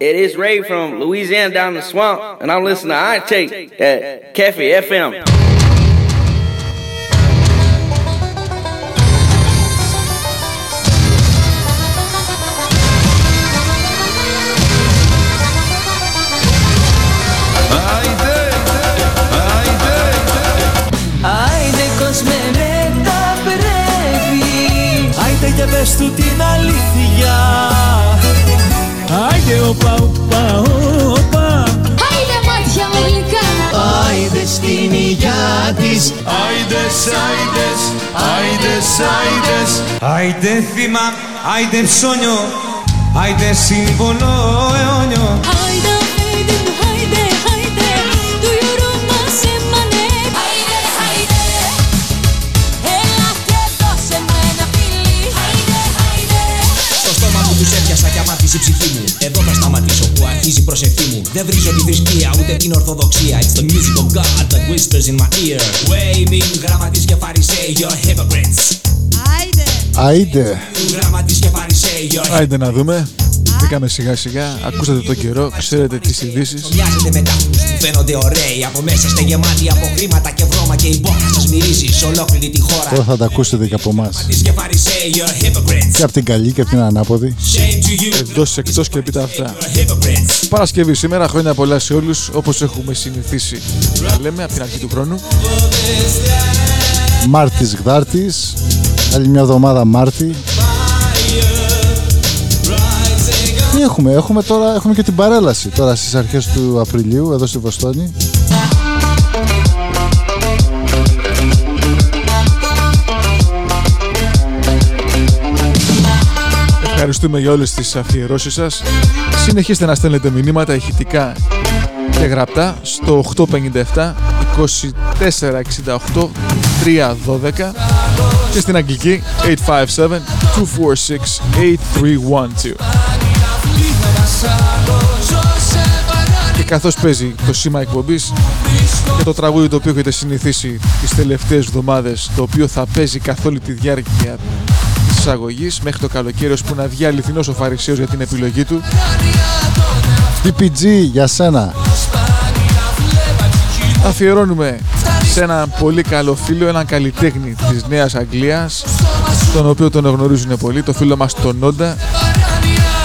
It is Ray from Louisiana down the swamp, and I'm listening to I Take at Cafe FM. και πες του την αλήθεια Άιντε οπα οπα οπα Άιντε μάτια μου γλυκά. Άιντε στην υγειά της. Άιντες, άιντες, άιντες, άιντες. Άιντε θύμα, άιντε ψώνιο. Άιντε σύμβολο αιώνιο. Άιντε, άιντε, προσευχή μου. Δεν βρίζω τη θρησκεία ούτε την ορθοδοξία. It's the music of God that whispers in my ear. Waving γραμματείς και φαρισαίοι You're hypocrites. Άιντε. Γραμματείς και φαρισαίοι You're Άιντε να δούμε. Μπήκαμε σιγά σιγά, ακούσατε τον καιρό, ξέρετε τις ειδήσεις. Μοιάζετε με τάφους που φαίνονται ωραίοι Από μέσα είστε γεμάτοι από χρήματα και βρώμα Και η μπόχα σας μυρίζει σε ολόκληρη τη χώρα Τώρα θα τα ακούσετε και από εμάς. Γραμματείς και φαρισαίοι You're hypocrites Και από την καλή και από την ανάποδη. Shame to you Εντός εκτός και επίτα αυτά. You're hypocrites Παρασκευή σήμερα, χρόνια πολλά σε όλους, όπως έχουμε συνηθίσει να λέμε από την αρχή του χρόνου. Μάρτης Γδάρτης, άλλη μια εβδομάδα Μάρτη. Έχουμε, έχουμε τώρα, έχουμε και την παρέλαση τώρα στις αρχές του Απριλίου εδώ στη Βοστόνη. Ευχαριστούμε για όλες τις αφιερώσεις σας. Συνεχίστε να στέλνετε μηνύματα ηχητικά και γραπτά στο 857 2468 312 και στην αγγλική 857 246 8312. Και καθώς παίζει το σήμα εκπομπής και το τραγούδι το οποίο έχετε συνηθίσει τις τελευταίες εβδομάδες το οποίο θα παίζει καθ' όλη τη διάρκεια της εισαγωγής μέχρι το καλοκαίρι ώσπου να βγει αληθινός ο Φαρισαίος για την επιλογή του. PPG για σένα. Αφιερώνουμε σε έναν πολύ καλό φίλο, έναν καλλιτέχνη της Νέας Αγγλίας τον οποίο τον γνωρίζουν πολύ, το φίλο μας τον Νόντα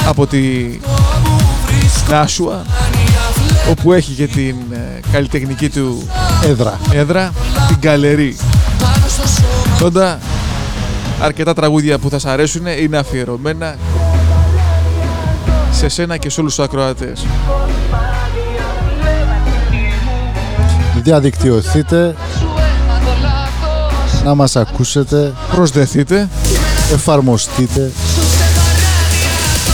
από τη Νάσουα όπου έχει και την ε, καλλιτεχνική του Έδρα. έδρα, την Καλερί. Νόντα, αρκετά τραγούδια που θα σας αρέσουν είναι αφιερωμένα σε σένα και σε όλους τους ακροατές. Διαδικτυωθείτε, να μας ακούσετε, Προσδεθείτε. εφαρμοστείτε.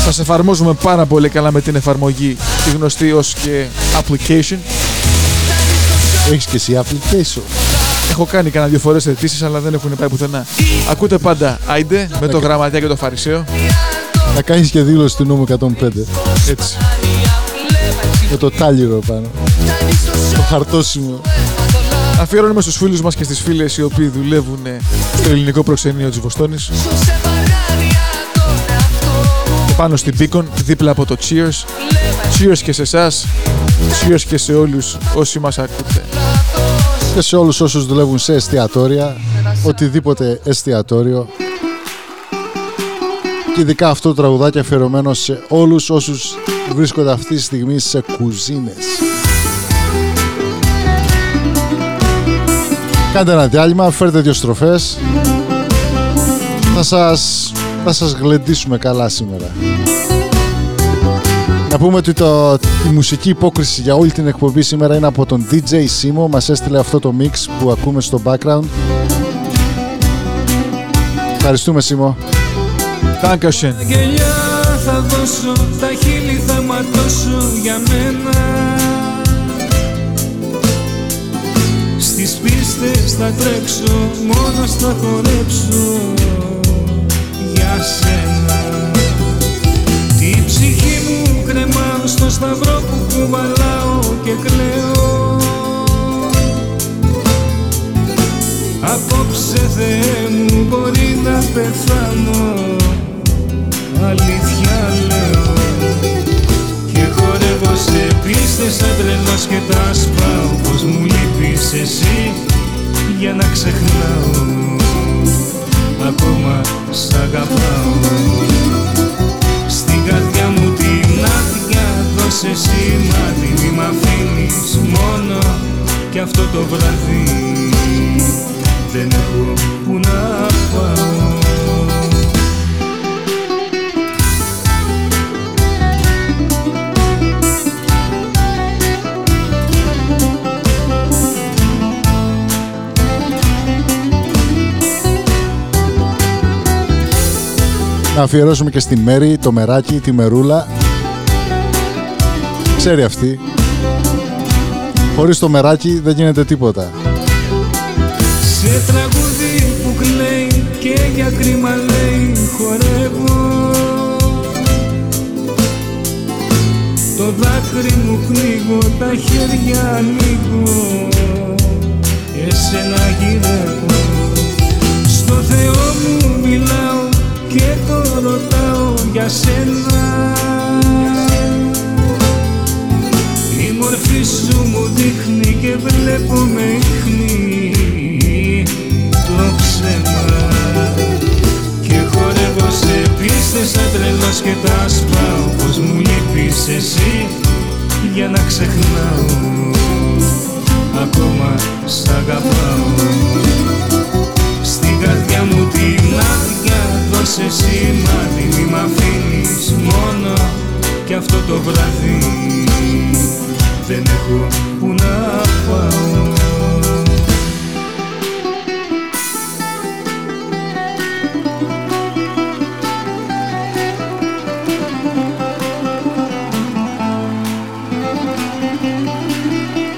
Σας εφαρμόζουμε πάρα πολύ καλά με την εφαρμογή τη γνωστή ως και application. Έχεις και εσύ application. Έχω κάνει κανένα δύο φορές αιτήσεις αλλά δεν έχουν πάει πουθενά. Ακούτε πάντα Άιντε με το γραμματιά και το φαρισαίο. Να κάνεις και δήλωση του νόμου 105. Έτσι. Με το τάλιρο πάνω. Το χαρτόσιμο. Αφιερώνουμε στους φίλους μας και στις φίλες οι οποίοι δουλεύουν στο ελληνικό προξενείο της Βοστόνης. Πάνω στην Beacon, δίπλα από το Cheers. Cheers και σε εσάς. Cheers και σε όλους όσοι μας ακούτε. Και σε όλους όσους δουλεύουν σε εστιατόρια, οτιδήποτε εστιατόριο. Και ειδικά αυτό το τραγουδάκι αφιερωμένο σε όλους όσους βρίσκονται αυτή τη στιγμή σε κουζίνες. Κάντε ένα διάλειμμα, φέρτε δύο στροφές. Θα σας, θα σας γλεντήσουμε καλά σήμερα. Να πούμε ότι το, η μουσική υπόκριση για όλη την εκπομπή σήμερα είναι από τον DJ Simo. Μας έστειλε αυτό το mix που ακούμε στο background. Ευχαριστούμε Simo. Dankeschön. Γελιά θα δώσω, τα χείλη θα ματώσω για μένα Στις πίστες θα τρέξω, μόνος θα χορέψω για σένα. Τη ψυχή μου κρεμάω στο σταυρό που κουβαλάω και κλαίω. Απόψε Θεέ μου μπορεί να πεθάνω Αλήθεια λέω. Και πίστες σαν τρελός και τα σπάω Πως μου λείπεις εσύ για να ξεχνάω Ακόμα σ' αγαπάω. Στην καρδιά μου την άδεια δώσε σημάδι Μη μ' αφήνεις μόνο. Κι αυτό το βράδυ Δεν έχω που να πάω Να αφιερώσουμε και στη Μέρη, το μεράκι, τη μερούλα. Ξέρει αυτή. Χωρίς το μεράκι δεν γίνεται τίποτα. Σε τραγούδι που κλαίει και για κρίμα λέει χορεύω Το δάκρυ μου πνίγω, τα χέρια ανοίγω Εσένα γυρεύω Στο Θεό μου μιλάω και το ρωτάω για σένα. Η μορφή σου μου δείχνει και βλέπω με ίχνη το ψέμα. Και χορεύω σε πίστες σαν τρελός και τα σπάω. Πως μου λείπεις εσύ για να ξεχνάω. Ακόμα σ' αγαπάω. Στην καρδιά μου την άδεια δώσε σημάδι Μη μ' αφήνεις μόνο κι αυτό το βράδυ δεν έχω που να πάω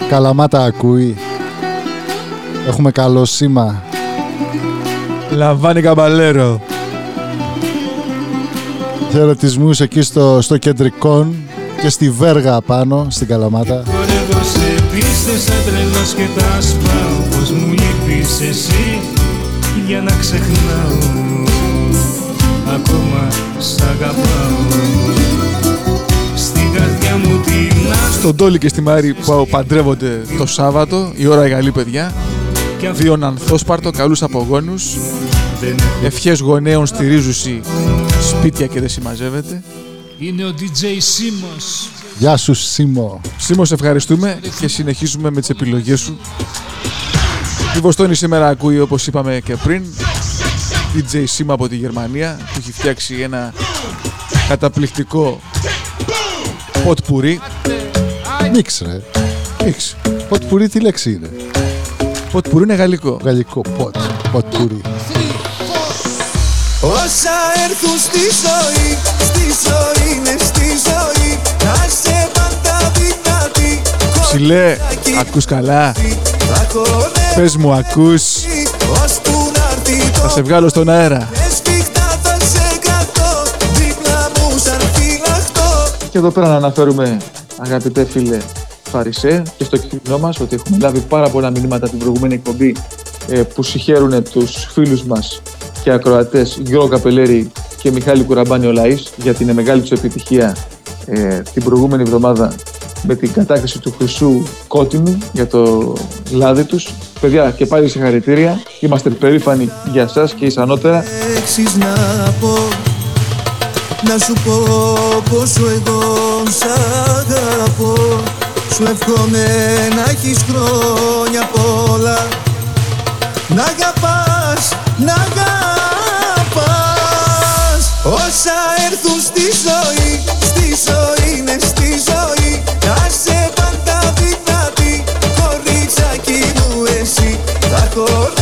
Καλαμάτα ακούει. Έχουμε καλό σήμα. Λαμβάνει καμπαλέρο. Χαιρετισμούς εκεί στο, στο κεντρικόν και στη Βέργα πάνω στην Καλαμάτα. Χορεύω σε πίστες σαν τρελός και τα σπάω Πως μου λείπεις εσύ για να ξεχνάω Ακόμα σ' αγαπάω Στην καρδιά μου την άδεια Στον Τόλι και στη Μάρη που παντρεύονται το Σάββατο, η ώρα καλή παιδιά. κι αυτό Δύο ανθόσπαρτο, καλούς απογόνους. δεν έχω Ευχές γονέων στηρίζουσι σπίτια και δεν συμμαζεύεται. Είναι ο DJ Σίμος Γεια σου Σίμω. Σίμω, σε ευχαριστούμε και συνεχίζουμε με τις επιλογές σου. Η Βοστόνη σήμερα ακούει όπως είπαμε και πριν DJ Σίμα από τη Γερμανία που έχει φτιάξει ένα καταπληκτικό pot pourri. Μίξ ρε. Μίξ. Ποτ πουρί τι λέξη είναι; Pot pourri είναι γαλλικό. Γαλλικό ποτ. Ποτ πουρί. Όσα έρθουν στη ζωή, στη ζωή είναι στη ζωή Να σε πάντα δυνατή Ψηλέ, ακούς καλά. Θα χορεύει Πες μου, ακούς. ώσπου να έρθει Θα το σε βγάλω στον αέρα. Έσφιχτα θα σε κρατώ Δίπλα μου σαν φυλαχτό Και εδώ πέρα να αναφέρουμε, αγαπητέ φίλε Φαρισέ, και στο κείμενό μας ότι έχουμε λάβει πάρα πολλά μηνύματα την προηγούμενη εκπομπή ε, που συγχαίρουν τους φίλους μας και ακροατές Γιώργο Καπελέρη και Μιχάλη Κουραμπάνη Ολαή για την μεγάλη τους επιτυχία ε, την προηγούμενη εβδομάδα με την κατάκριση του χρυσού κότινου για το λάδι τους. Παιδιά, και πάλι συγχαρητήρια. Είμαστε περήφανοι για σας και εις ανώτερα. λέξεις να πω Να σου πω πόσο εγώ σ' αγαπώ Σου εύχομαι να έχεις χρόνια πολλά Να αγαπάς, να αγαπάς Όσα έρθουν στη ζωή, στη ζωή είναι στη ζωή. Να σε πάντα δυνατή, κοριτσάκι μου εσύ. Θα χορεύουμε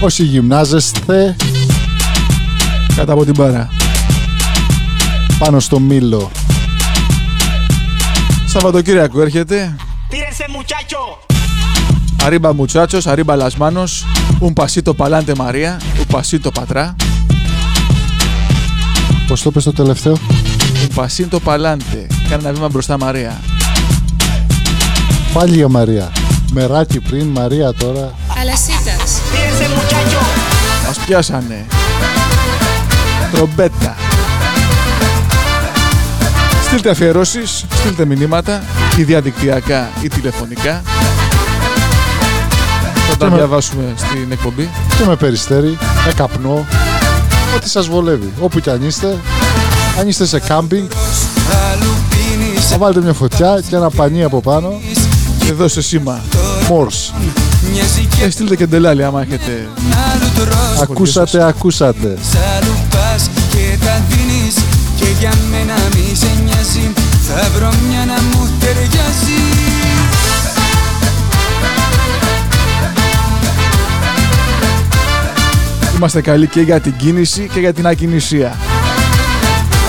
Όσοι γυμνάζεστε Κάτω από την παρά. πάνω στο μήλο. Σαββατοκύριακο έρχεται. Αρίμπα μουτσάτσος, αρίμπα λασμάνος, un pasito palante Μαρία, un pasito πατρά. Πώς το πες το τελευταίο; Un pasito pa'lante. Κάνε ένα βήμα μπροστά Μαρία. Πάλι η Μαρία. Μεράκι πριν, Μαρία τώρα. Αλασίτας. Μας πιάσανε. Τρομπέτα. Στείλτε αφιερώσεις, στείλτε μηνύματα, ή διαδικτυακά ή τηλεφωνικά. Θα τα Και με- διαβάσουμε στην εκπομπή. Και με περιστέρι, με καπνό. Ό,τι σας βολεύει. Όπου κι αν είστε. Αν είστε σε κάμπινγκ, θα βάλετε μια φωτιά και ένα πανί από πάνω. Και δώσε σήμα. Μόρς. Και στείλτε και ντελάλι άμα έχετε. Ακούσατε, ακούσατε. Σ' πας και τα δίνεις Και για μένα μη σε νοιάζει Θα βρω μια να μου ταιριάζει Είμαστε καλοί και για την κίνηση και για την ακινησία.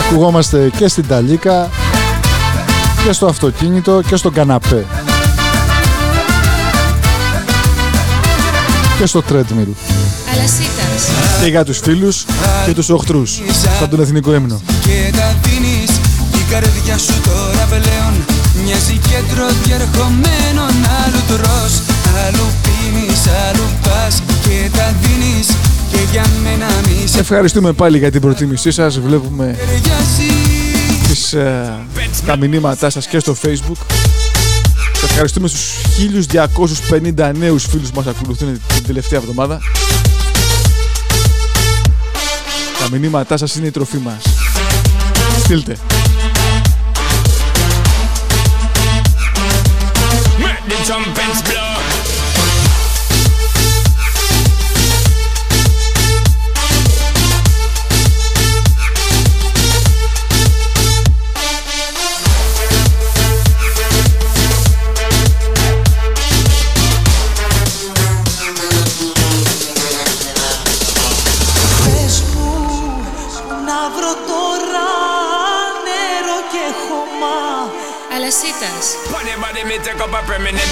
Ακουγόμαστε και στην ταλίκα και στο αυτοκίνητο και στον καναπέ. Και στο treadmill. Αλασίτας. Και για τους φίλους και τους οχτρούς. Σαν τον εθνικό ύμνο. Και τα δίνεις Η καρδιά σου τώρα πλέον Μοιάζει κέντρο διερχομένων Άλλου τρως, άλλου πίνεις, άλλου πας Και τα δίνεις και για μένα μη σε Ευχαριστούμε πάλι για την προτίμησή σας. Βλέπουμε ταιριάζει τις, ε, τα μηνύματά σας και στο facebook. Και ευχαριστούμε στους 1250 νέους φίλους που μας ακολουθούν την τελευταία εβδομάδα. Τα μηνύματά σας είναι η τροφή μας. Στείλτε. Make the Remnant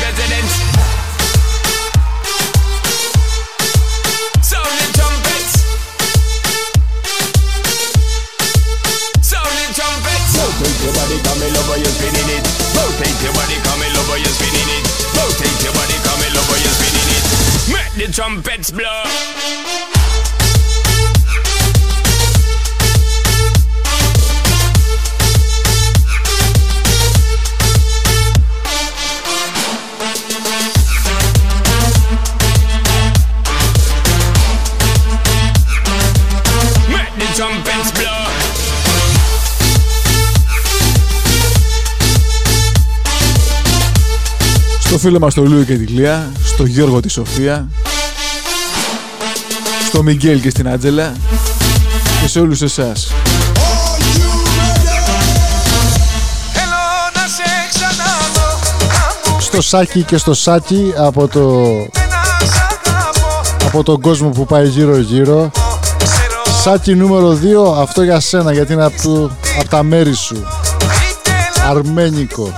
Στο φίλο μας τον Λούι και τη Λία, στο Γιώργο τη Σοφία, στο Μιγγέλ και στην Άτζελα και σε όλους εσάς. Θέλω να σε ξαναδώ Να μου Στο Σάκι και στο Σάκι από, το, να σ' αγαπώ από τον κόσμο που πάει γύρω γύρω. Ξέρω Σάκι νούμερο 2, αυτό για σένα γιατί είναι από, το, από τα μέρη σου. ήθελα Αρμένικο.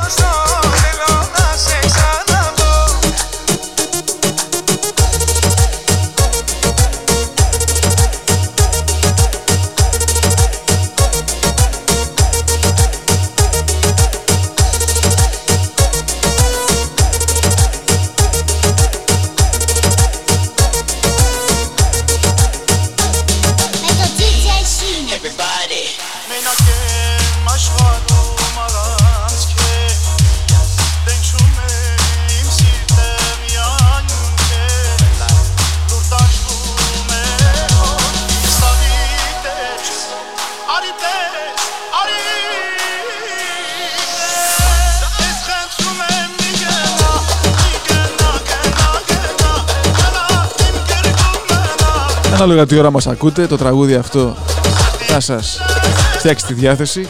Ανάλογα τι ώρα μας ακούτε, το τραγούδι αυτό θα σας φτιάξει τη διάθεση.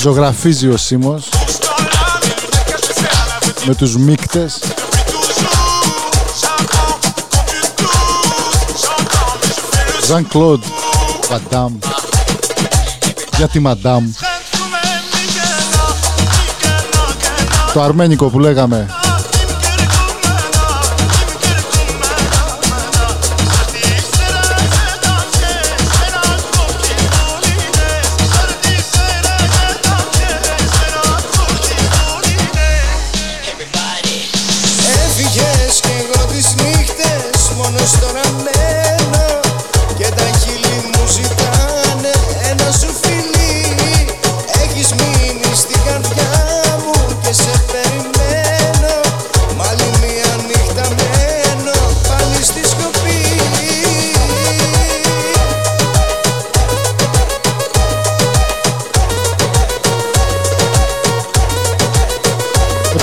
Ζωγραφίζει ο Σίμος με τους μίκτες. Ζαν Κλοντ Βαντάμ Για τη μαντάμ. Το αρμένικο που λέγαμε.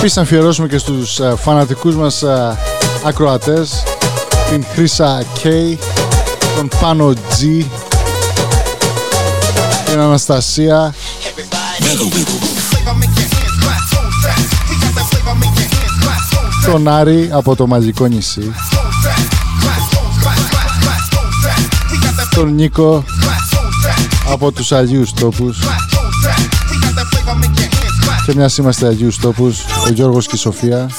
Επίσης να αφιερώσουμε και στους ε, φανατικούς μας ε, ακροατές. Την Χρύσα K, τον Πάνο G, την Αναστασία, τον Άρη από το Μαγικό νησί, τον Νίκο από τους Αγίους Τόπους και μιας είμαστε Αγίους Τόπους, ο Γιώργος και η Σοφία.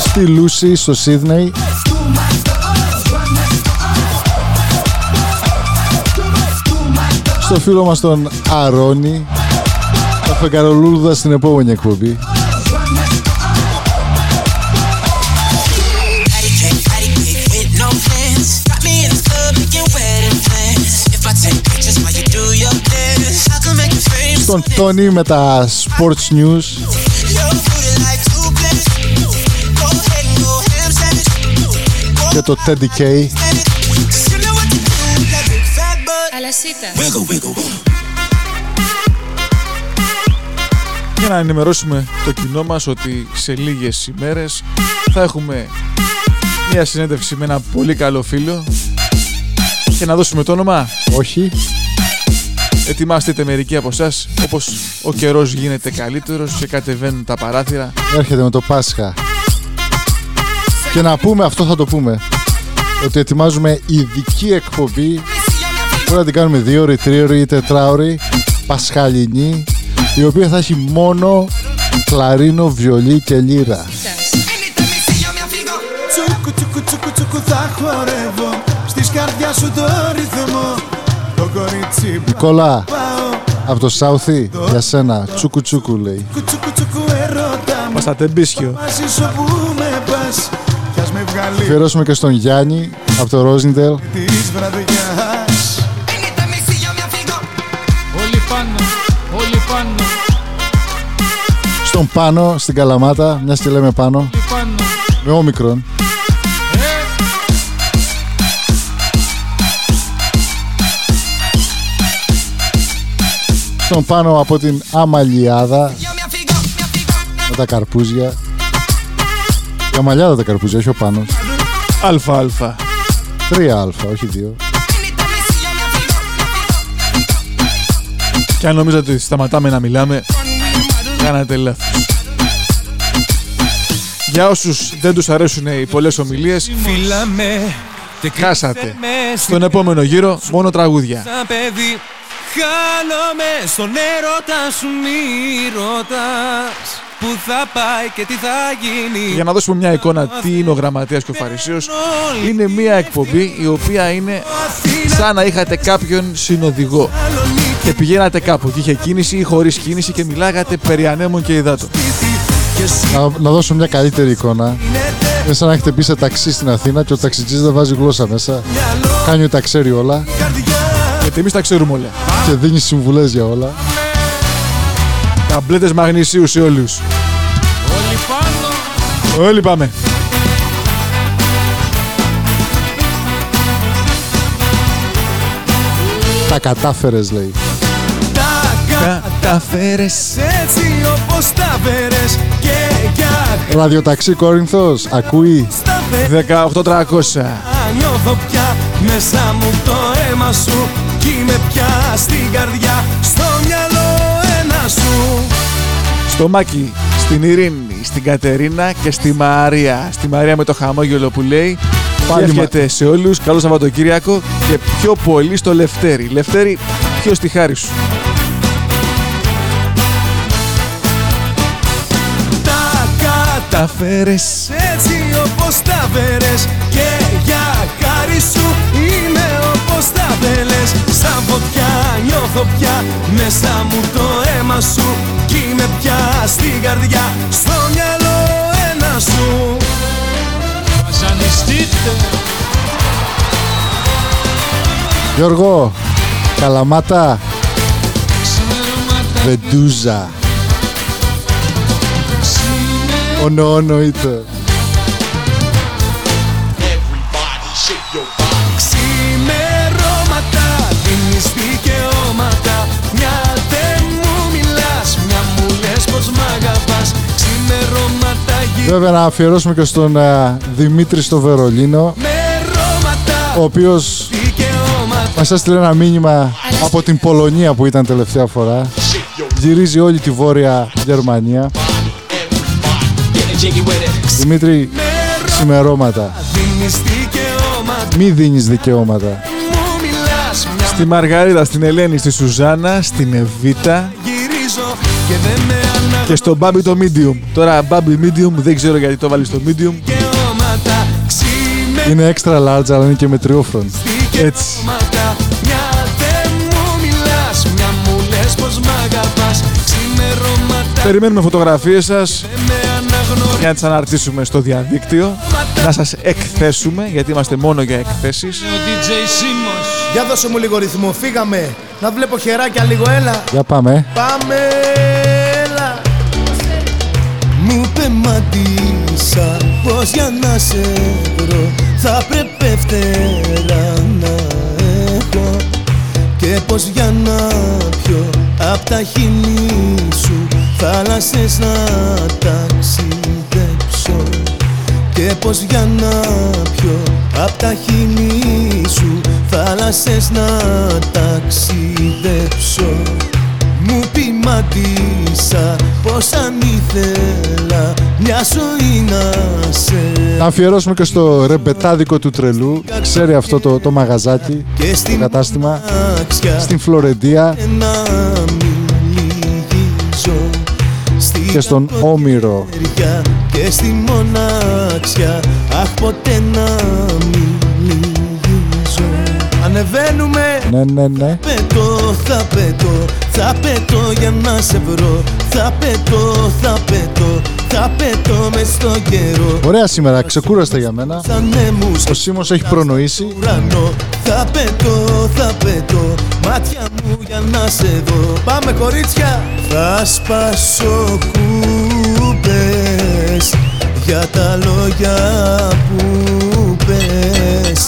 Στη Λούση, στο Σίδνεϊ. Στο φίλο μας τον Αρώνη. Το Φεγγαρολούλουδας στην επόμενη εκπομπή. Στον Τόνι με τα Sports News. Και το Teddy K. Για να ενημερώσουμε το κοινό μας ότι σε λίγες ημέρες θα έχουμε μια συνέντευξη με ένα πολύ καλό φίλο και να δώσουμε το όνομα. Όχι. Ετοιμάστε μερικοί από εσάς, όπως ο καιρός γίνεται καλύτερος και κατεβαίνουν τα παράθυρα. Έρχεται με το Πάσχα. Και να πούμε, αυτό θα το πούμε, ότι ετοιμάζουμε ειδική εκπομπή. Μπορεί να την κάνουμε δύο ώρη, τρίωρη ή τετράωρη, πασχαλινή, η οποία θα έχει μόνο κλαρίνο, βιολί και λύρα. Τσούκου τσούκου τσούκου τσούκου θα χορεύω Στις καρδιάς σου το ρυθμό Το κορίτσι που Νικόλα, πάω από το Σάουθι, για σένα, τσούκου τσούκου λέει. Τσούκου τσούκου ερώτα μου Μας τα τεμπίσχιο. Μαζί σου που με πας Κι ας με βγάλει Αφιερώσουμε και στον Γιάννη, από το Ρόζιντελ. της βραδιάς Όλοι πάνω, όλοι πάνω, Στον Πάνο, στην Καλαμάτα, μιας και λέμε Πάνο, όλοι πάνω. με όμικρον. Στον Πάνο από την Αμαλιάδα, με τα καρπούζια. Η Αμαλιάδα τα καρπούζια, όχι ο Πάνος. Αλφα, αλφα. Τρία αλφα, όχι δύο. Και αν νομίζατε ότι σταματάμε να μιλάμε, κάνατε λάθος. Για όσους δεν τους αρέσουν οι πολλές ομιλίες, Φύλαμε χάσατε. Στον επόμενο γύρο, μόνο τραγούδια. Σαν παιδί Χάνομαι στον έρωτα σου μη ρωτάς Πού θα πάει και τι θα γίνει Για να δώσουμε μια εικόνα τι είναι ο Γραμματέας και ο Φαρισαίος, είναι μια εκπομπή η οποία είναι σαν να είχατε κάποιον συνοδηγό και πηγαίνατε κάπου και είχε κίνηση ή χωρίς κίνηση και μιλάγατε περί ανέμων και υδάτων. Να, να δώσω μια καλύτερη εικόνα. Είναι σαν να έχετε μπει σε ταξί στην Αθήνα και ο ταξιτζής δεν βάζει γλώσσα μέσα. Κάνει ότι τα ξέρει όλα Γιατί εμείς τα ξέρουμε όλα. και δίνει συμβουλές για όλα. Ταμπλέτες μαγνησίους σε όλους. Όλοι πάνω, Όλοι πάμε. Τα κατάφερες λέει. Τα Καταφέρες. έτσι όπως τα φέρες Και για Ραδιοταξί Κόρινθος, ακούει. στα φέρες 18300. Νιώθω πια μέσα μου το αίμα σου Κι είμαι πια στην καρδιά Στο μυαλό ένα σου Στο Μάκη, στην Ειρήνη, στην Κατερίνα και στη Μαρία. Στη Μαρία με το χαμόγελο που λέει Πάλι μα- Εύχεται σε όλους καλό Σαββατοκύριακο και πιο πολύ στο Λευτέρη. Λευτέρη, ποιος στη χάρη σου; Τα καταφέρες έτσι όπως τα φέρες όπως τα θέλες Σαν φωτιά νιώθω πια μέσα μου το αίμα σου Κι είμαι πια στην καρδιά στο μυαλό ένα σου Βασανιστείτε. Γιώργο, Καλαμάτα, Βεντούζα. Όνο, όνο, είτε. Ξημερώματα Βέβαια να αφιερώσουμε και στον α, Δημήτρη στο Βερολίνο, ο οποίος μας έστειλε ένα μήνυμα από την Πολωνία που ήταν τελευταία φορά. Γυρίζει όλη τη Βόρεια Γερμανία. Δημήτρη, ξημερώματα. Δίνεις δικαιώματα Μη δίνεις δικαιώματα. Μου μιλάς, μια Στη Μαργαρίτα, στην Ελένη, στη Σουζάνα, στην Εβίτα γυρίζω Και δεν με αναγνωρίζω και στο Μπάμπι το Medium. Τώρα Μπάμπι Medium δεν ξέρω γιατί το βάλεις στο Medium. δικαιώματα Ξημερώματα Είναι extra large αλλά είναι και με τριόφρον. Έτσι. Μια δεν μου μιλάς, μια μου λες πως μ' αγαπάς Ξημερώματα Περιμένουμε φωτογραφίες σας δεν με αναγνωρίζω για να τις αναρτήσουμε στο διαδίκτυο. Να σας εκθέσουμε, γιατί είμαστε μόνο για εκθέσεις. Ο DJ Σίμος. Για δώσε μου λίγο ρυθμό, φύγαμε. Να βλέπω χεράκια λίγο, έλα. Για πάμε. Πάμε, έλα. Μου πεμαντήσα πως για να σε βρω θα πρέπει φτερά να έχω και πως για να πιω απ' τα χείλη σου θάλασσες να ταξιδέψω και πως για να πιω απ' τα χείλη σου θάλασσες να ταξιδέψω μου πειμάτισα πως αν ήθελα μια ζωή να σε Να αφιερώσουμε και στο ρεμπετάδικο του τρελού. Ξέρει αυτό το, το μαγαζάκι, και το στην κατάστημα. άξια Στην Φλωρεντία να μιλήσω στη και στον Όμηρο. γαλεριά και στη μονάξια αχ ποτέ να μιλήσω Ανεβαίνουμε. Ναι, ναι, ναι. πετώ, θα πετώ, θα πετώ για να σε βρω. Θα πετώ, θα πετώ, θα πετώ μες στο καιρό. Ωραία σήμερα, ξεκούραστα για μένα. Σαν νέμους Ο Σίμος έχει προνοήσει. ουρανό. Θα πετώ, θα πετώ Μάτια μου για να σε δω. Πάμε κορίτσια! Θα σπάσω κούπες Για τα λόγια που πες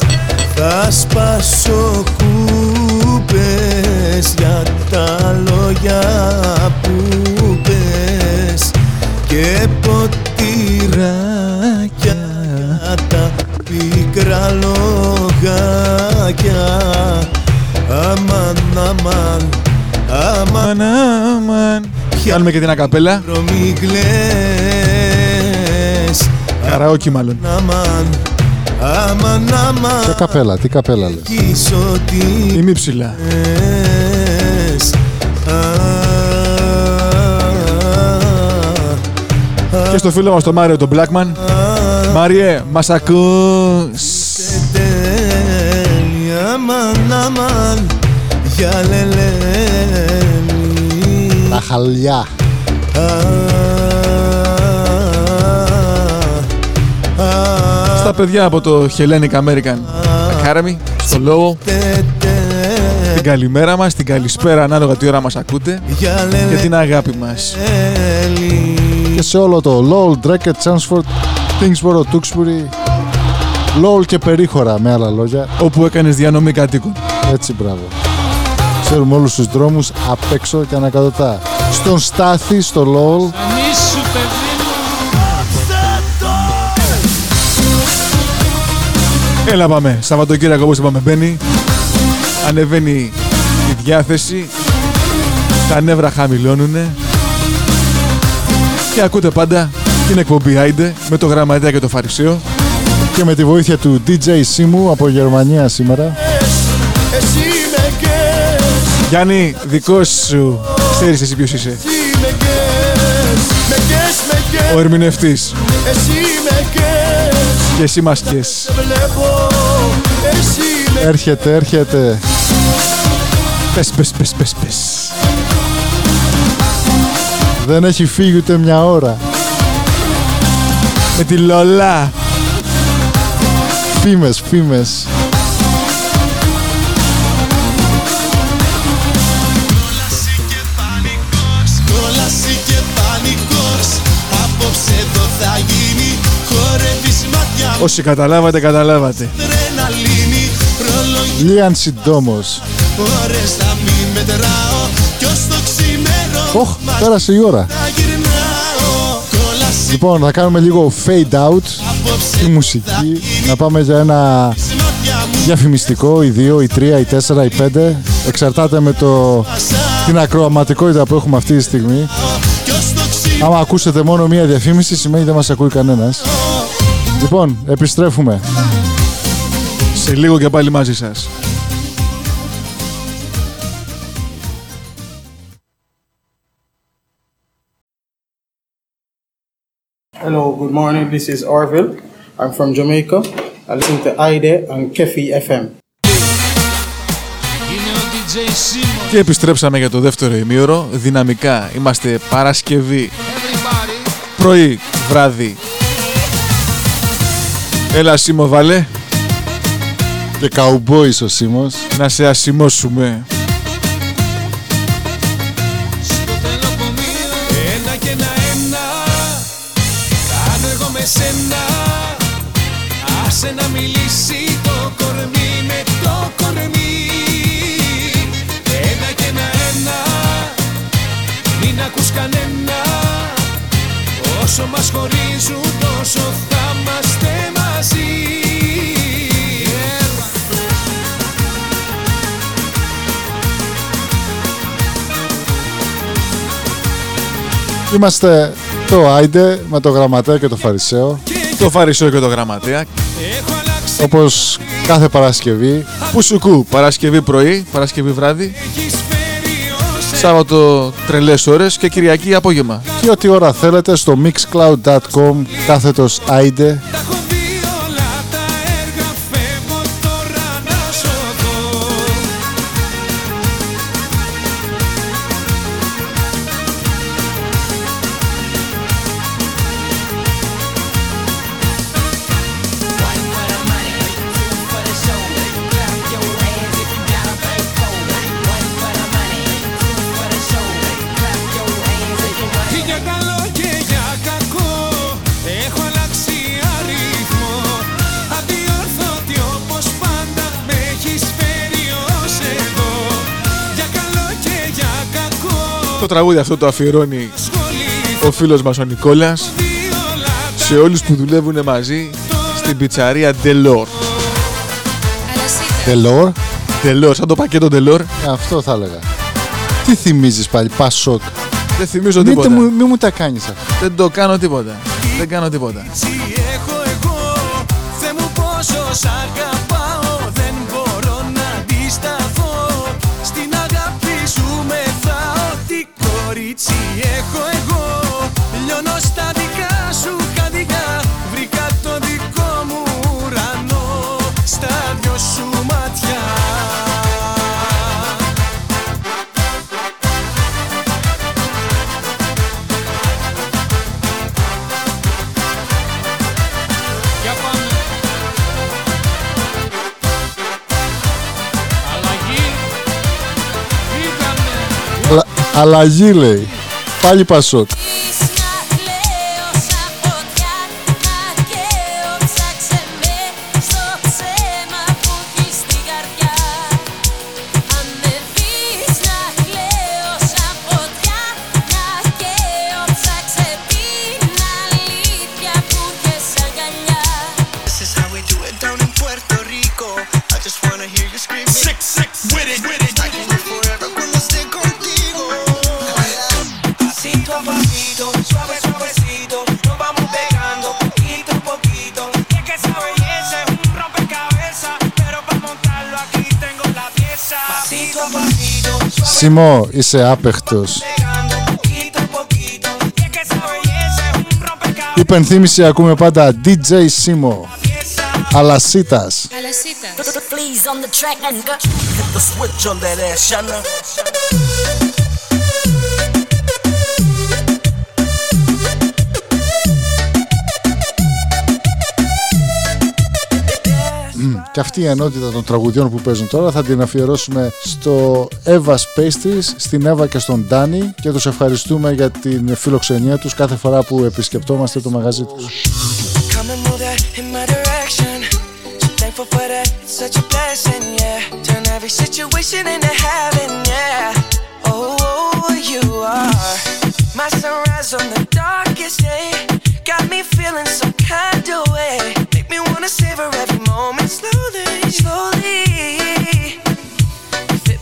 Θα σπάσω κούπες Για τα λόγια που πες Και ποτηράκια τα πικρά λογάκια Αμαν, αμαν, αμαν Αμάν. Κάνουμε και την ακαπέλα. Προμιγλές Καραόκι μάλλον. Αμαν, αμαν, Τι αμαν καπέλα, τι καπέλα λες. Κι ό,τι Είμαι ψηλά. θες. Α, Και στο φίλο μας τον Μάριο τον Blackman. Μάριε, μας ακούς. τέλεια, αμαν, αμαν Για λελέλη Τα χαλιά. Στα παιδιά από το Hellenic American Academy, στο λόγο. Την καλημέρα μας, την καλησπέρα ανάλογα τι ώρα μας ακούτε και την αγάπη μας. Και σε όλο το LOL, Drake, Chansford, Kingsborough, Tewkesbury, LOL και περίχωρα με άλλα λόγια. Όπου έκανες διανομή κατοίκων. Έτσι, μπράβο. Ξέρουμε όλους τους δρόμους απ' έξω και ανακατοτά. Στον Στάθη, στο LOL, Έλα πάμε, Σαββατοκύριακο όπως είπαμε μπαίνει. Ανεβαίνει η διάθεση. Τα νεύρα χαμηλώνουνε. Και ακούτε πάντα την εκπομπή Άιντε με το γραμματέα και το φαρισαίο. και με τη βοήθεια του DJ Simu από Γερμανία σήμερα. Εσύ με κες, Γιάννη, δικός σου. Ξέρεις εσύ ποιος είσαι. εσύ με κες Με κες, με κες, Ο ερμηνευτής. εσύ με κες Και εσύ μας κες. Έρχεται, έρχεται. Πες, πες, πες, πες, πες. Δεν έχει φύγει ούτε μια ώρα. Με τη Λολά. Φήμες, φήμες. Κόλαση και πανικός Απόψε εδώ θα γίνει Χορεύεις μάτια μου Όσοι καταλάβατε, καταλάβατε. Το ξημέρο Οχ, πέρασε η ώρα. θα γυρνάω Κόλαση Λοιπόν, θα κάνουμε λίγο fade out τη μουσική. Να πάμε για ένα διαφημιστικό, η 2, η 3, η 4, η 5. Εξαρτάται με το, την ακροαματικότητα που έχουμε αυτή τη στιγμή. Άμα ακούσετε μόνο μία διαφήμιση, σημαίνει δεν μας ακούει κανένας. Λοιπόν, επιστρέφουμε. Σε λίγο και πάλι μαζί σας. Hello, good morning. This is Orville. I'm from Jamaica. I listen to Ide and Kefi FM. Είναι ο DJ Simon. Και επιστρέψαμε για το δεύτερο ημίωρο. Δυναμικά είμαστε Παρασκευή, πρωί, βράδυ. Έλα Σίμω βάλε. Και καουμπόης ο Σίμος. Να σε ασημώσουμε. Ένα και ένα ένα. Κάνω εγώ με σένα. Άσε να μιλήσει το κορμί με το κορμί. Ένα και ένα ένα. Μην ακούς κανένα. Όσο μας χωρίζουν τόσο θα Είμαστε το Άιντε με το Γραμματέα και το Φαρισαίο. Το Φαρισαίο και το Γραμματέα. Όπως κάθε Παρασκευή. Πουσουκού, Παρασκευή πρωί, Παρασκευή βράδυ. Σάββατο τρελές ώρες και Κυριακή απόγευμα. Και ό,τι ώρα θέλετε στο mixcloud.com κάθετος Άιντε. Τραγούδι αυτό το αφιερώνει ο φίλος μας ο Νικόλας σε όλους που δουλεύουν μαζί στην πιτσαρία Delor. Τελόρ. Delor, σαν το πακέτο Delor. Αυτό θα έλεγα. Τι θυμίζεις πάλι, Πασόκ. Δεν θυμίζω Μην, τίποτα. το μου, μην μου τα κάνεις αυτά. Δεν το κάνω τίποτα. Δεν κάνω τίποτα. Τι έχω εγώ Θε μου πόσο αλλαγή λέει. Πάλι Πασόκ. Σίμω, είσαι άπεχτος. Υπενθύμηση ακούμε πάντα DJ Σίμω. Αλασίτας. Please Και αυτή η ενότητα των τραγουδιών που παίζουν τώρα θα την αφιερώσουμε στο Eva Space στην Eva και στον Dani. Και τους ευχαριστούμε για την φιλοξενία τους κάθε φορά που επισκεπτόμαστε το μαγαζί τους.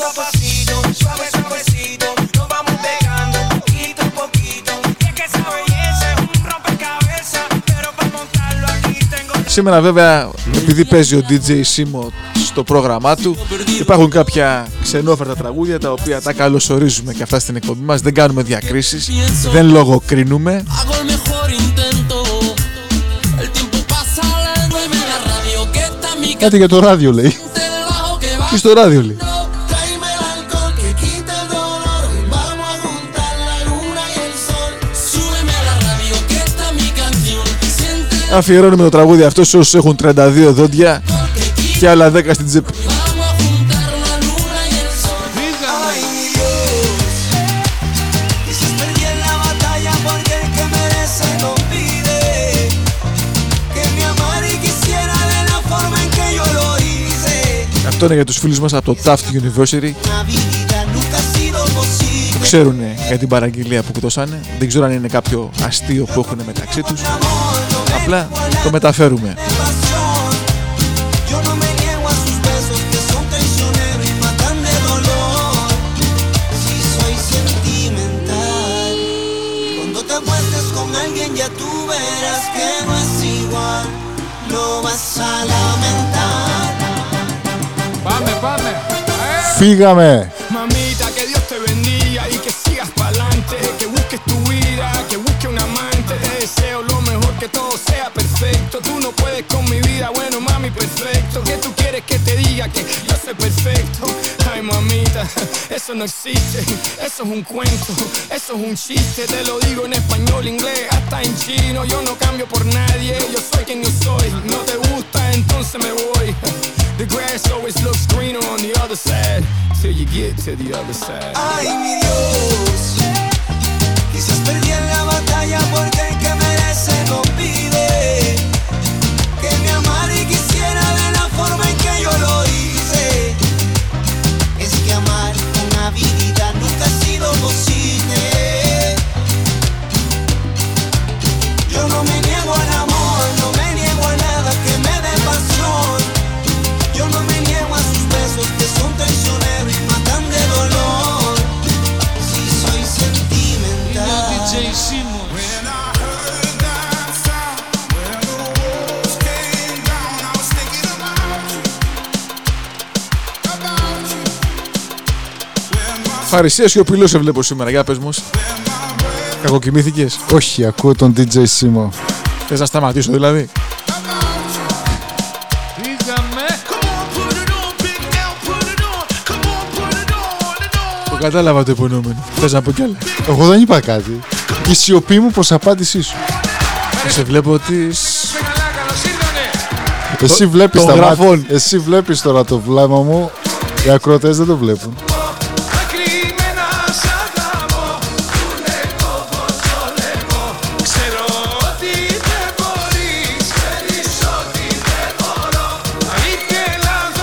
Pasito a pasito, suave suavecito, nos vamos pegando poquito a poquito. Y es que esa belleza es un rompecabezas, pero para montarlo aquí tengo. Σήμερα βέβαια επειδή παίζει ο DJ Σίμο στο πρόγραμμά του υπάρχουν κάποια ξενόφερτα τραγούδια τα οποία τα καλωσορίζουμε και αυτά στην εκπομπή μας δεν κάνουμε διακρίσεις, δεν λογοκρίνουμε Hago el mejor intento. El tiempo pasa lento y me la radio que está en mi Κάτι για το ράδιο λέει. debajo que va. Τι στο ράδιο λέει. Αφιερώνουμε το τραγούδι αυτό σε όσους έχουν 32 δόντια και άλλα 10 στην τσέπη. Ay, mi Dios. Quizás perdí en la batalla porque el que merece no pide. Que me amara y quisiera de la forma en que yo lo hice. Αυτό είναι για τους φίλους μας από το Taft University Una vida nunca ha sido posible. που ξέρουν για την παραγγελία που κουτώσανε. Δεν ξέρω αν είναι κάποιο αστείο που έχουν μεταξύ τους. Απλά το μεταφέρουμε. Yo no me niego a sus besos que son traicioneros y matan de dolor. Si soy sentimental, cuando te acuestes con alguien ya tú verás que no es igual. Lo vas a lamentar. Πάμε, πάμε. Φύγαμε. Mamita, que Dios te bendiga y que sigas pa'lante. Que busques tu vida, que busques un amante. Te deseo lo mejor, que todo yo soy perfecto. Ay, mamita, eso no existe. Eso es un cuento, eso es un chiste. Te lo digo en español, inglés, hasta en chino. Yo no cambio por nadie, yo soy quien yo soy. No te gusta, entonces me voy. The grass always looks greener on the other side till you get to the other side. Ay, mi Dios. Quizás perdí en la batalla porque el que merece no pide. imposible Φαρισία σιωπηλό σε βλέπω σήμερα. Για πες μου. Κακοκοιμήθηκες; Όχι, ακούω τον DJ Σίμω. Θες να σταματήσω δηλαδή; Φύγαμε. Το κατάλαβα το υπονοούμενο. Θες να πω κι άλλα; Εγώ δεν είπα κάτι. Η σιωπή μου προς απάντησή σου. Σε βλέπω τις... Εσύ Το- βλέπεις των τα γραφών. μάτια. Εσύ βλέπεις τώρα το βλέμμα μου. Οι ακροατές δεν το βλέπουν.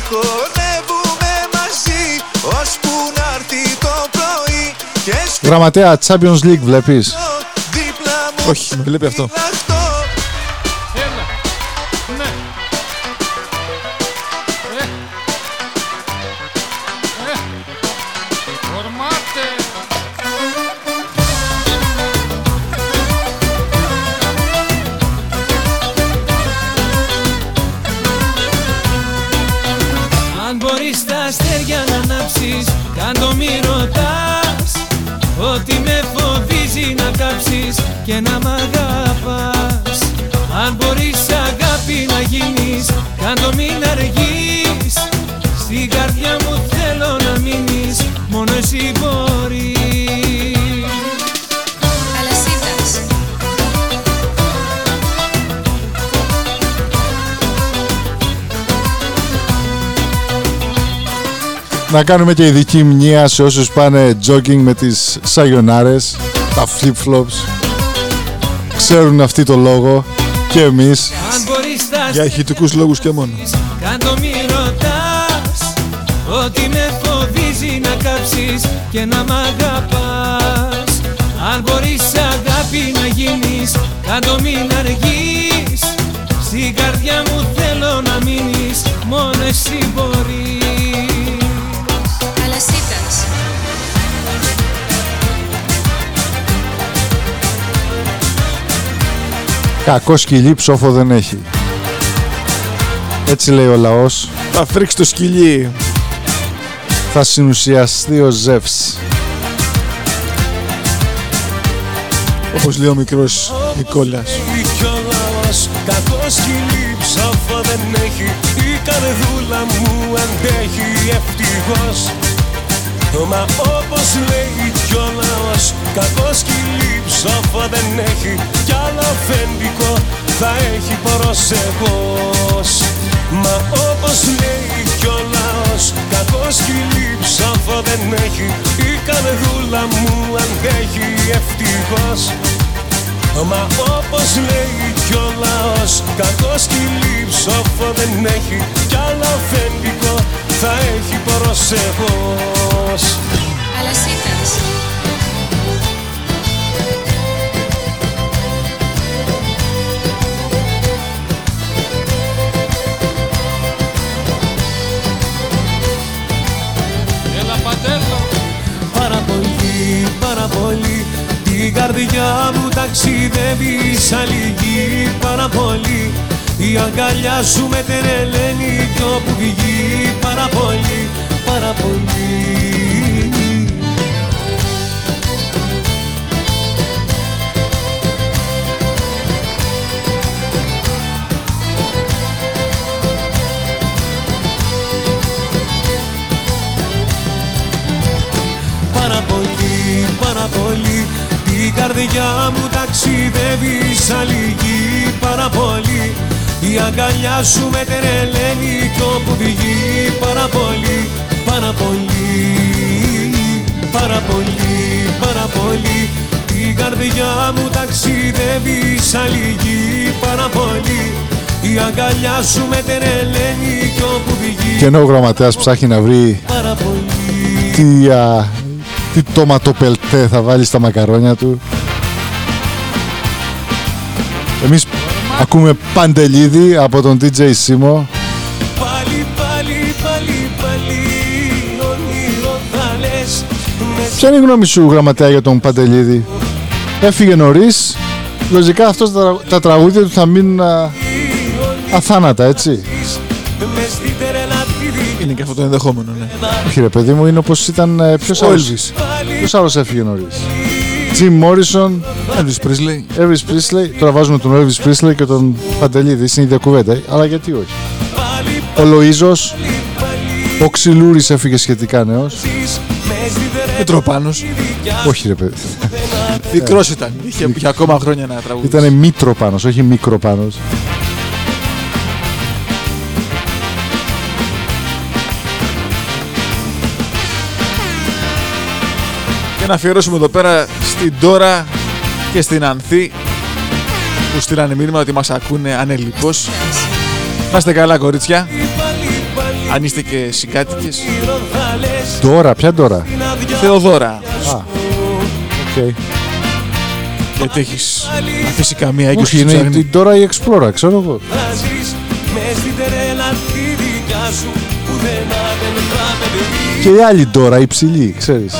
Θα χορεύουμε μαζί, ώσπου να έρθει το πρωί Και στο Γραμματέα Champions League βλέπεις. δίπλα μου Όχι, με βλέπει αυτό. Να κάνουμε και ειδική μνήμα σε όσους πάνε jogging με τις σαγιονάρες, τα flip-flops. Ξέρουν αυτοί το λόγο και εμείς. Αν μπορείς τα Για ηχητικούς λόγους και μόνο. Κάντο μη ρωτάς Ότι με φοβίζει να κάψεις και να μ' αγαπάς Αν μπορείς αγάπη να γίνεις Κάντο μην αργείς Στην καρδιά μου Κακό σκυλί ψόφο δεν έχει. Έτσι λέει ο λαός. Θα φρίξει το σκυλί. Θα συνουσιαστεί ο Ζεύς. Όπως λέει ο μικρός Νικόλας. Κι ο λαός κακό σκυλί ψόφο δεν έχει Η καρδούλα μου αντέχει ευτυχώς Μα όπως λέει κι ο λαός κακό σκυλί ψόφο δεν έχει Κι άλλο αφεντικό θα έχει προσεχώς Μα όπως λέει κι ο λαός κακό σκυλί ψόφο δεν έχει Η καρδούλα μου αντέχει ευτυχώς. Μα όπως λέει κι ο λαός Κακό σκυλί ψόφο δεν έχει Κι άλλο αφεντικό θα έχει προσεχώς Αλασίδας. Πολύ, πάρα πολύ. Την καρδιά μου ταξιδεύει σαν λυγή Πάρα πολύ. Η αγκαλιά σου με τερελαίνει Κι όπου βγει Πάρα πολύ, καρδιά μου ταξιδεύει σαν λυγή Πάρα πολύ Η αγκαλιά σου με τερελαίνει Κι όπου βγει Πάρα πολύ, πάρα πολύ Πάρα πολύ, πάρα πολύ Η καρδιά μου ταξιδεύει σαν λυγή Πάρα πολύ η αγκαλιά σου με τερελαίνει κι όπου βγει Και ενώ ο γραμματέας ψάχνει να βρει Πάρα πολύ τι, α, τι τοματοπελτέ θα βάλει στα μακαρόνια του. Εμείς ακούμε Παντελίδη από τον DJ Σίμο. Πάλι, πάλι, πάλι, πάλι όνειρο θα λες με Ποια είναι η γνώμη σου γραμματέα για τον Παντελίδη. Έφυγε νωρίς Λογικά αυτός τα, τα τραγούδια του θα μείνουν α, αθάνατα, έτσι. Είναι και αυτό το ενδεχόμενο, ναι. Όχι ρε παιδί μου, είναι όπως ήταν ε, ποιος Ο άλλος. Elvis. Ποιος άλλος έφυγε νωρίς; Jim Morrison, Elvis Presley. Elvis Presley. Τώρα βάζουμε τον Elvis Presley και τον Παντελίδη στην ίδια κουβέντα. Αλλά γιατί όχι; Ο Λοΐζος, ο Ξυλούρης έφυγε σχετικά νέος. Μητροπάνος. Όχι ρε παιδί. Μικρός ήταν. Είχε, είχε ακόμα χρόνια να τραγουδίσει. Ήτανε Μήτροπάνος, όχι Μικροπάνος. Να αφιερώσουμε εδώ πέρα στην Δώρα και στην Ανθή που στείλανε μήνυμα ότι μας ακούνε ανελιπώς. Να είστε καλά κορίτσια. Αν είστε και συγκάτοικες. Δώρα, ποια Δώρα; Θεοδώρα. Α, οκ. Γιατί έχεις αφήσει καμία έγκυος Όχι, στο είναι ψάρι. την Dora the Explorer, ξέρω εγώ. θα ζεις Μες στην τρέλα τη δικιά σου Πουθενά δεν θα με βρεις Και η άλλη τώρα, η ψηλή, ξέρεις.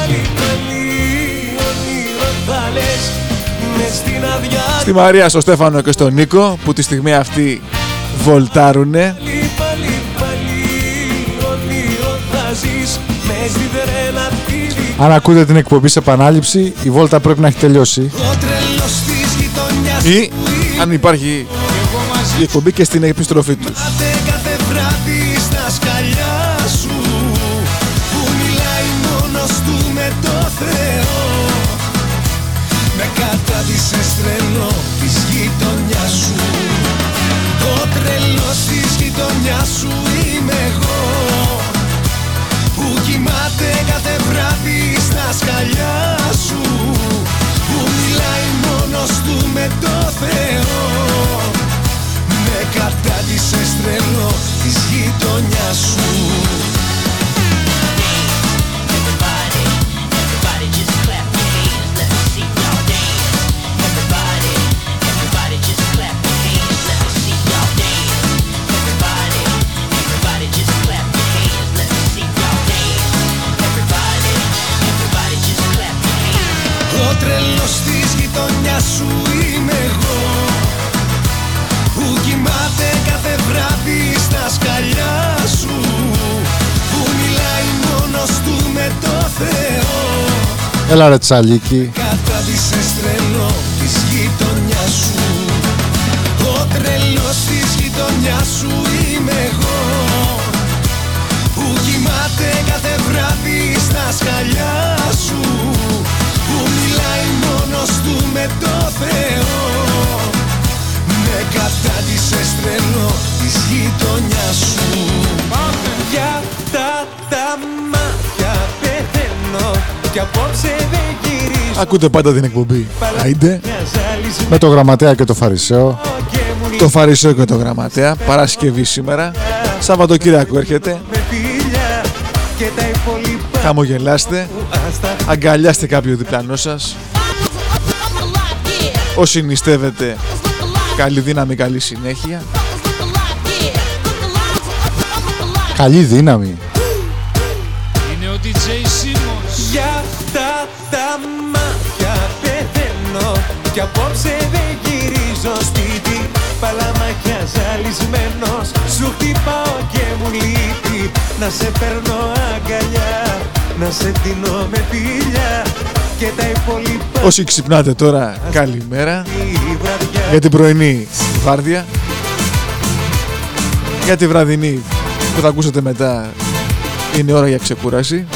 Στη Μαρία, στο Στέφανο και στον Νίκο που τη στιγμή αυτή βολτάρουνε. Πάλι, πάλι, πάλι Όνειρο θα ζεις Μες στην τρέλα τη δικιά Αν ακούτε την εκπομπή σε επανάληψη, η βόλτα πρέπει να έχει τελειώσει. Ο τρελός της γειτονιάς Ή αν υπάρχει η εκπομπή και στην επιστροφή τους. Ο τρελός της γειτονιάς σου είμαι εγώ. Που κοιμάται κάθε βράδυ στα σκαλιά σου. Που μιλάει μόνος του με το Θεό. Έλα ρε τσαλίκι. Κατάδυσες τρελό της γειτονιάς σου. Ο τρελός της γειτονιάς σου είμαι εγώ. Που κοιμάται κάθε βράδυ στα σκαλιά σου κατάδυσες τρελό της γειτονιάς σου Για τα τα μάτια πεθαίνω Κι απόψε δεν γυρίζω Ακούτε πάντα την εκπομπή. Άιντε. Με το γραμματέα και το φαρισαίο. Το Φαρισαίο και το Γραμματέα. Παρασκευή σήμερα. Σαββατοκύριακο έρχεται. με φίλια και τα υπόλοιπα Χαμογελάστε. Αγκαλιάστε κάποιο διπλανό σας. Όσοι νηστεύετε, καλή δύναμη, καλή συνέχεια. Καλή δύναμη. Είναι ο DJ Σίμος. Για τα τα μάτια πεθαίνω. Κι απόψε δεν γυρίζω σπίτι. Παλαμάκια ζαλισμένος. Σου χτυπάω και μου λείπει. Να σε παίρνω αγκαλιά. Να σε τίνω με πήλια Και τα υπόλοιπα Όσοι ξυπνάτε τώρα, καλημέρα. Η βραδιά Για την πρωινή βάρδια. Για τη βραδινή που θα ακούσετε μετά είναι ώρα για ξεκούραση.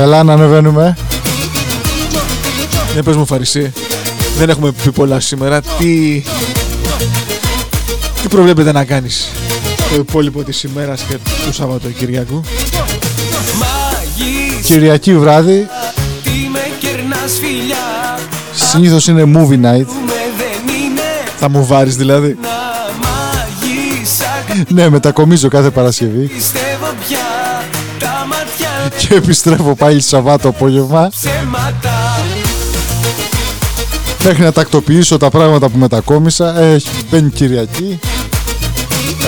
Έλα να ανεβαίνουμε. Ναι, πες μου Φαρισί. Δεν έχουμε πει πολλά σήμερα. Τι... Τι προβλέπετε να κάνεις το υπόλοιπο της ημέρας και του Σαββατοκυριακού; Κυριακή βράδυ. Τι με κερνάς φιλιά Συνήθως είναι movie night. Με δεν είναι Θα μου βάρεις δηλαδή. μαγίσα Ναι, μετακομίζω κάθε Παρασκευή. Πιστεύω πια Τα μάτια Και επιστρέφω πάλι Σαββάτο απόγευμα. ψέματα Μέχρι να τακτοποιήσω τα πράγματα που μετακόμισα. Ε, μπαίνει Κυριακή.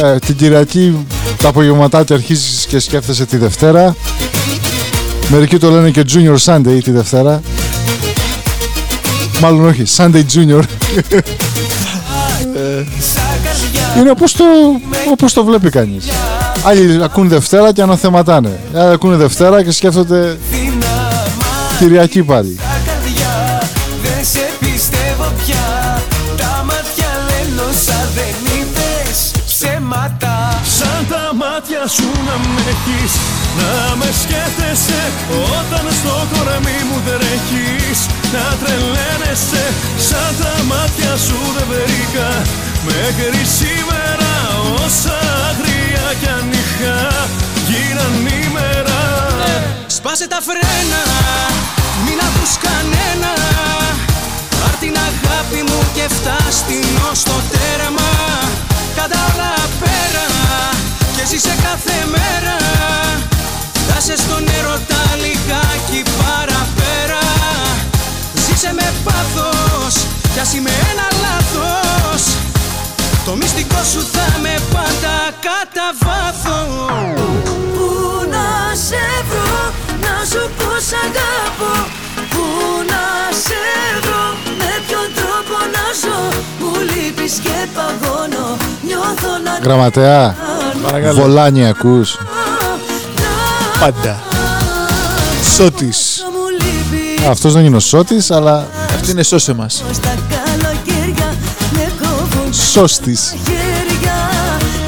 Ε, την Κυριακή τα απογευματάκια αρχίζεις και σκέφτεσαι τη Δευτέρα. Μερικοί το λένε και Junior Sunday τη Δευτέρα. Μάλλον όχι, Sunday Junior. Ε, είναι όπως το, όπως το βλέπει κανείς. Άλλοι ακούν Δευτέρα και αναθεματάνε. Άλλοι ακούν Δευτέρα και σκέφτονται Κυριακή πάλι. Δεν σε πιστεύω πια. Τα μάτια λένε όσα δεν είπες. Ψέματα. Σαν τα μάτια σου να με έχεις Να με σκέφτεσαι. Όταν στο κορμί μου τρέχεις Να τρελαίνεσαι. Σαν τα μάτια σου δεν βρήκα Μέχρι σήμερα Όσα αγρία κι αν είχα Γίναν ημέρα. Σπάσε τα φρένα Μην ακούς κανένα. Πάρ' την αγάπη μου και φτάστην ως το τέρμα. Κάτα όλα πέρα Και ζήσε κάθε μέρα. Φτάσε στον έρωτα λιγάκι παραπέρα. Ζήσε με πάθος Κι ας είμαι ένα λάθος Το μυστικό σου θα με πάντα κατά βάθος Πού να σε βρω, να σου πως σ' αγαπώ Πού να σε βρω, με ποιον τρόπο να ζω Μου λείπεις και παγώνω, νιώθω να Γραμματέα, Παρακαλώ. βολάνι ακούς. Πάντα. Σώτης. μου λείπεις Αυτός δεν είναι ο Σώτης, αλλά Αυτή είναι σώσε μας. Σώστης. χέρια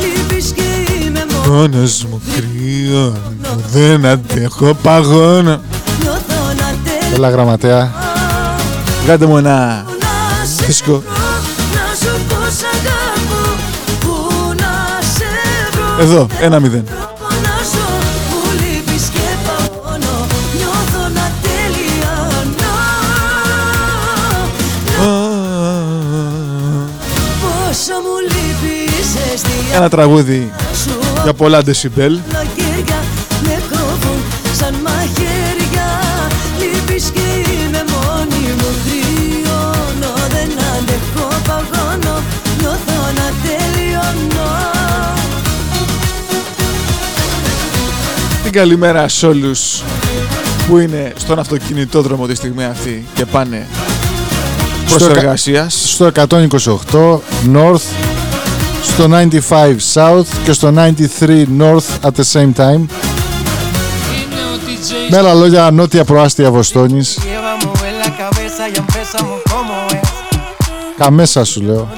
Λείπεις και είμαι μόνος Μόνος μου κρύο, δεν αντέχω, παγώνω. Νιώθω να τέλει Έλα γραμματέα. Κάντε μου ένα δίσκο. Να σου πω σ' αγαπώ Πού να σε βρω Εδώ, ένα μηδέν. Αντέχω παγώνω Νιώθω να τελειώνω. Την καλημέρα σε όλους που είναι στον αυτοκινητόδρομο τη στιγμή αυτή και πάνε προς Στο εκα- εργασίας. Στο 128 North, στο 95 South και στο 93 North at the same time. Με άλλα λόγια, νότια προάστια Βοστόνης. Καμέσα σου λέω.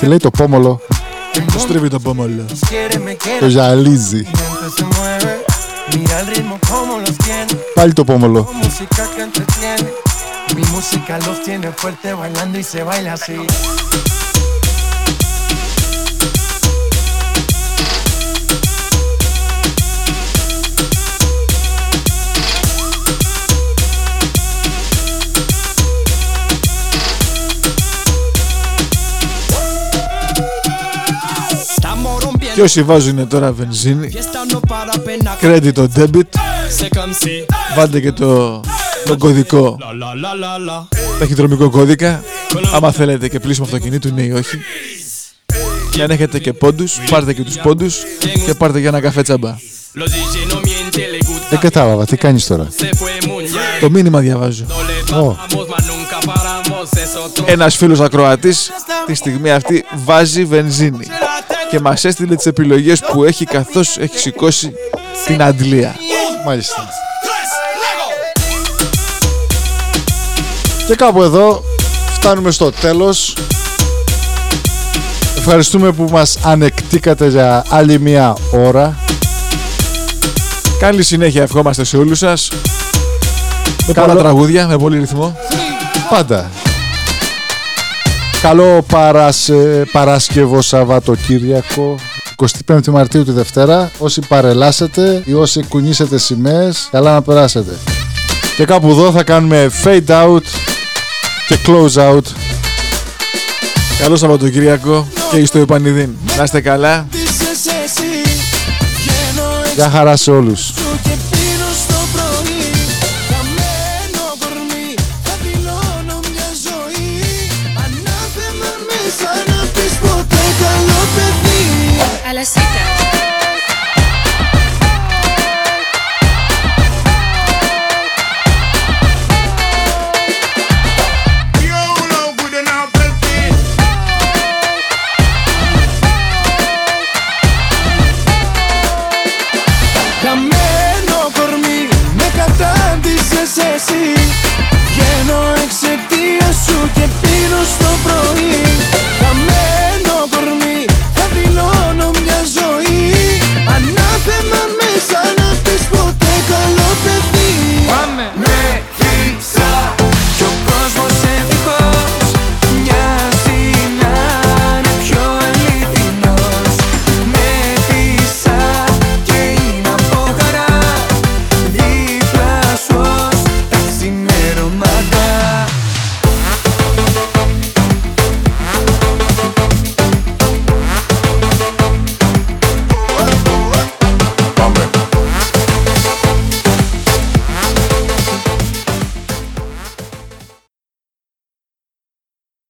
Τι λέει το πόμολο. Το στρίβει το πόμολο. Το γυαλίζει. Mira el ritmo como los tiene. Palto pómolo. Música que entretiene. Mi música los tiene fuerte bailando y se baila así. Και όσοι βάζουν τώρα βενζίνη, Fiesta no para pena credit το debit, C'est comme si βάλτε και το, το κωδικό, La la la la la ταχυδρομικό κώδικα. Άμα θέλετε και πλήσιμο αυτοκινήτου, ναι ή όχι. Και αν έχετε και πόντους, πάρτε και τους πόντους και πάρτε για ένα καφέ τσάμπα. Los DJ no mienten, le gusta Δεν κατάλαβα, τι κάνεις τώρα; Se fue mundial Το μήνυμα διαβάζω. Ω, Vamos, ma nunca paramos Eso todo Ένας φίλος ακροατής τη στιγμή αυτή βάζει βενζίνη και μας έστειλε τις επιλογές που έχει καθώς έχει σηκώσει την αντλία. μάλιστα. Και κάπου εδώ φτάνουμε στο τέλος. Ευχαριστούμε που μας ανεκτήκατε για άλλη μία ώρα. Καλή συνέχεια ευχόμαστε σε όλους σας. Με Καλό- πολλά τραγούδια, με πολύ ρυθμό. Πάντα. Καλό παρασ... ε, Παράσκευο Σαββατοκύριακο 25 Μαρτίου τη Δευτέρα Όσοι παρελάσετε ή όσοι κουνήσετε σημαίες Καλά να περάσετε Και κάπου εδώ θα κάνουμε fade out και close out Καλό Σαββατοκύριακο και στο Ιωπανιδίν. Να είστε καλά. Είσαι εσύ Βγαίνω Γεια χαρά σε όλους